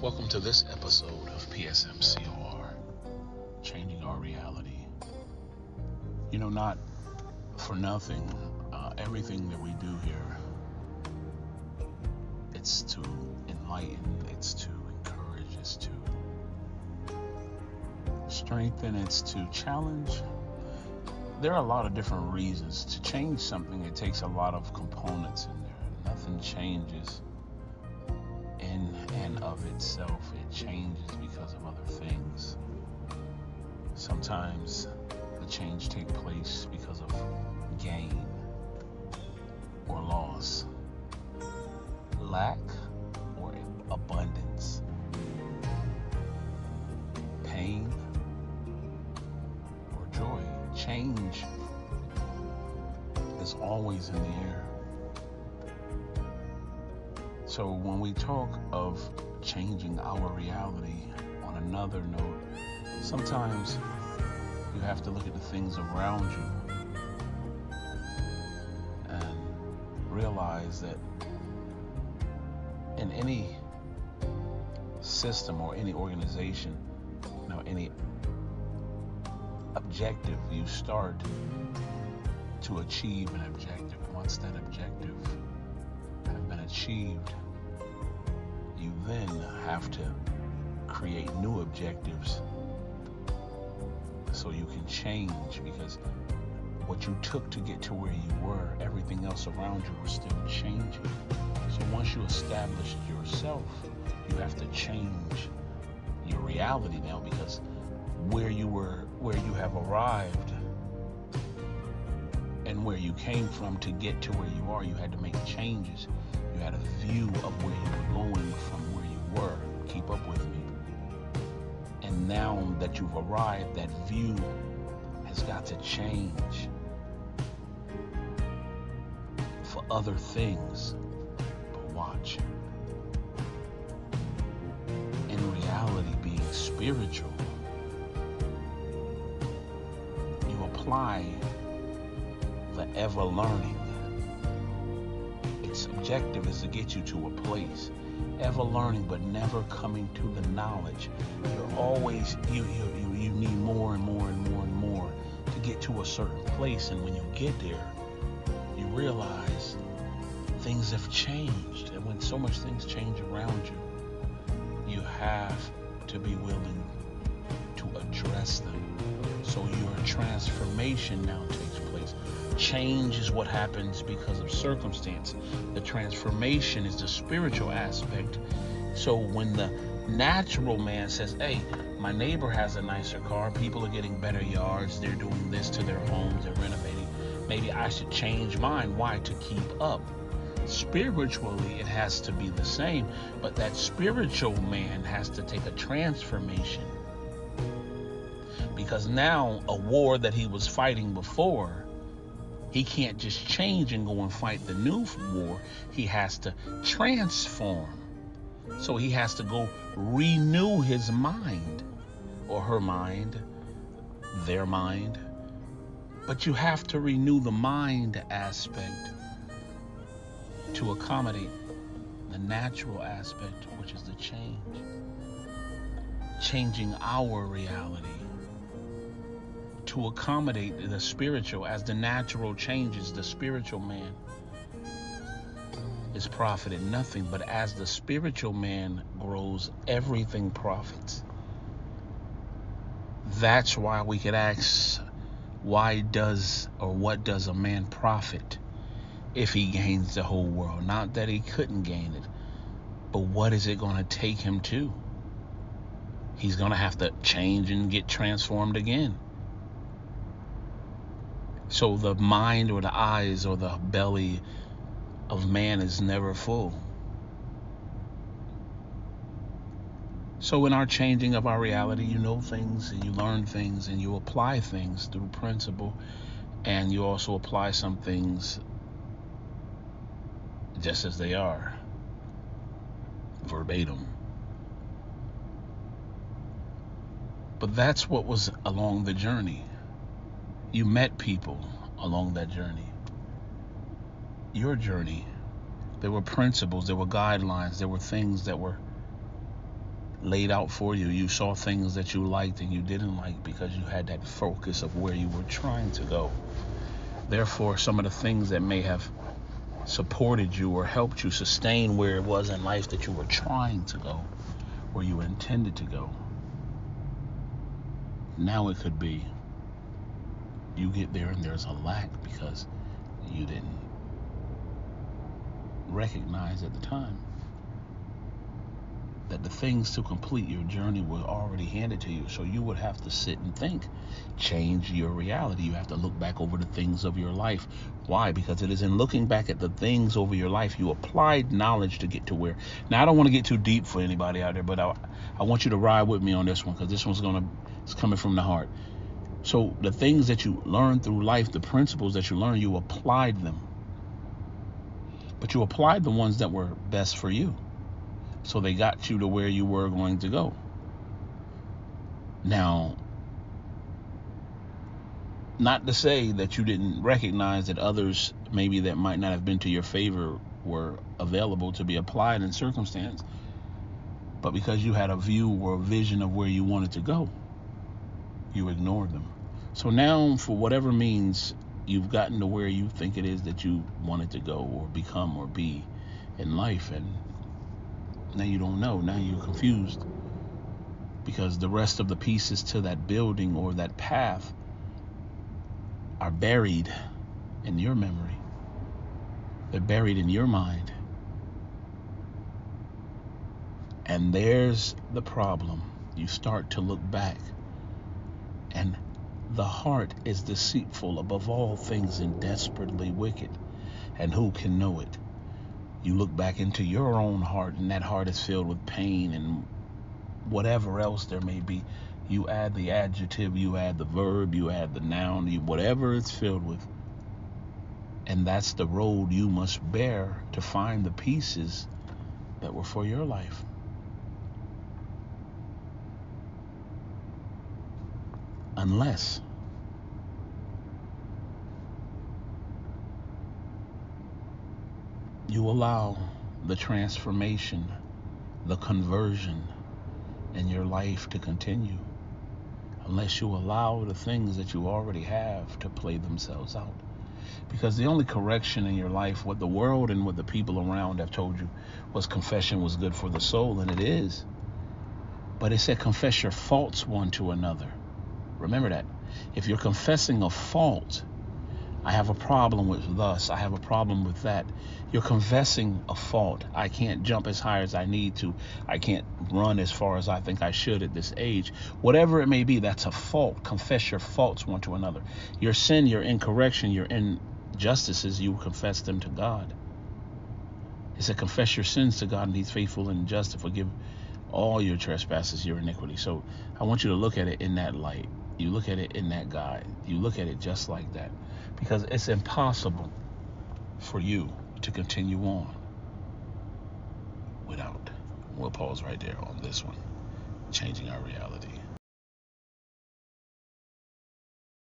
Welcome to this episode of PSMCOR, Changing Our Reality. You know, not for nothing, uh, everything that we do here, it's to enlighten, it's to encourage, it's to strengthen, it's to challenge. There are a lot of different reasons. To change something, it takes a lot of components in there. Nothing changes of itself. It changes because of other things. Sometimes the change takes place because of gain or loss, lack or abundance, pain or joy. Change is always in the air. So when we talk of changing our reality on another note, sometimes you have to look at the things around you and realize that in any system or any organization, you know, any objective, you start to achieve an objective. Once that objective has been achieved, you then have to create new objectives so you can change because what you took to get to where you were, everything else around you was still changing. So once you established yourself, you have to change your reality now because where you were, where you have arrived, you came from to get to where you are, you had to make changes. You had a view of where you were going from where you were. Keep up with me. And now that you've arrived, that view has got to change for other things. But watch. In reality, being spiritual, you apply ever learning. Its objective is to get you to a place. Ever learning, but never coming to the knowledge. You're always you you you, need more and more and more and more to get to a certain place. And when you get there, you realize things have changed. And when so much things change around you, you have to be willing to address them. So your transformation now takes. Change is what happens because of circumstance. The transformation is the spiritual aspect. So when the natural man says, hey, my neighbor has a nicer car, people are getting better yards, they're doing this to their homes, they're renovating, maybe I should change mine. Why? To keep up. Spiritually, it has to be the same, but that spiritual man has to take a transformation. Because now, a war that he was fighting before, he can't just change and go and fight the new war. He has to transform. So he has to go renew his mind or her mind, their mind. But you have to renew the mind aspect to accommodate the natural aspect, which is the change. Changing our reality to accommodate the spiritual as the natural changes the spiritual man is profited nothing but as the spiritual man grows everything profits. That's why we could ask why does or what does a man profit if he gains the whole world? Not that he couldn't gain it but what is it going to take him to? He's going to have to change and get transformed again so the mind or the eyes or the belly of man is never full. So, in our changing of our reality, you know things and you learn things and you apply things through principle, and you also apply some things just as they are, verbatim. But that's what was along the journey. You met people along that journey. Your journey. There were principles, there were guidelines, there were things that were laid out for you. You saw things that you liked and you didn't like because you had that focus of where you were trying to go. Therefore, some of the things that may have supported you or helped you sustain where it was in life that you were trying to go, where you intended to go. Now it could be you get there and there's a lack because you didn't recognize at the time that the things to complete your journey were already handed to you. So you would have to sit and think, change your reality. You have to look back over the things of your life. Why? Because it is in looking back at the things over your life you applied knowledge to get to where. Now I don't want to get too deep for anybody out there, but I, I want you to ride with me on this one because this one's gonna it's coming from the heart. So the things that you learn through life, the principles that you learn, you applied them. But you applied the ones that were best for you. So they got you to where you were going to go. Now, not to say that you didn't recognize that others, maybe that might not have been to your favor, were available to be applied in circumstance, but because you had a view or a vision of where you wanted to go, you ignored them. So now, for whatever means, you've gotten to where you think it is that you wanted to go or become or be in life, and now you don't know. Now you're confused because the rest of the pieces to that building or that path are buried in your memory. They're buried in your mind. And there's the problem. You start to look back, and the heart is deceitful above all things and desperately wicked. And who can know it? You look back into your own heart, and that heart is filled with pain and whatever else there may be. You add the adjective, you add the verb, you add the noun, you, whatever it's filled with. And that's the road you must bear to find the pieces that were for your life. Unless you allow the transformation, the conversion in your life to continue, unless you allow the things that you already have to play themselves out. Because the only correction in your life, what the world and what the people around have told you, was confession was good for the soul, and it is. But it said confess your faults one to another. Remember that. If you're confessing a fault, I have a problem with thus. I have a problem with that. You're confessing a fault. I can't jump as high as I need to. I can't run as far as I think I should at this age. Whatever it may be, that's a fault. Confess your faults one to another. Your sin, your incorrection, your injustices, you confess them to God. He said, confess your sins to God, and He's faithful and just to forgive all your trespasses, your iniquity. So I want you to look at it in that light. You look at it in that guide. You look at it just like that. Because it's impossible for you to continue on without. We'll pause right there on this one. Changing our reality.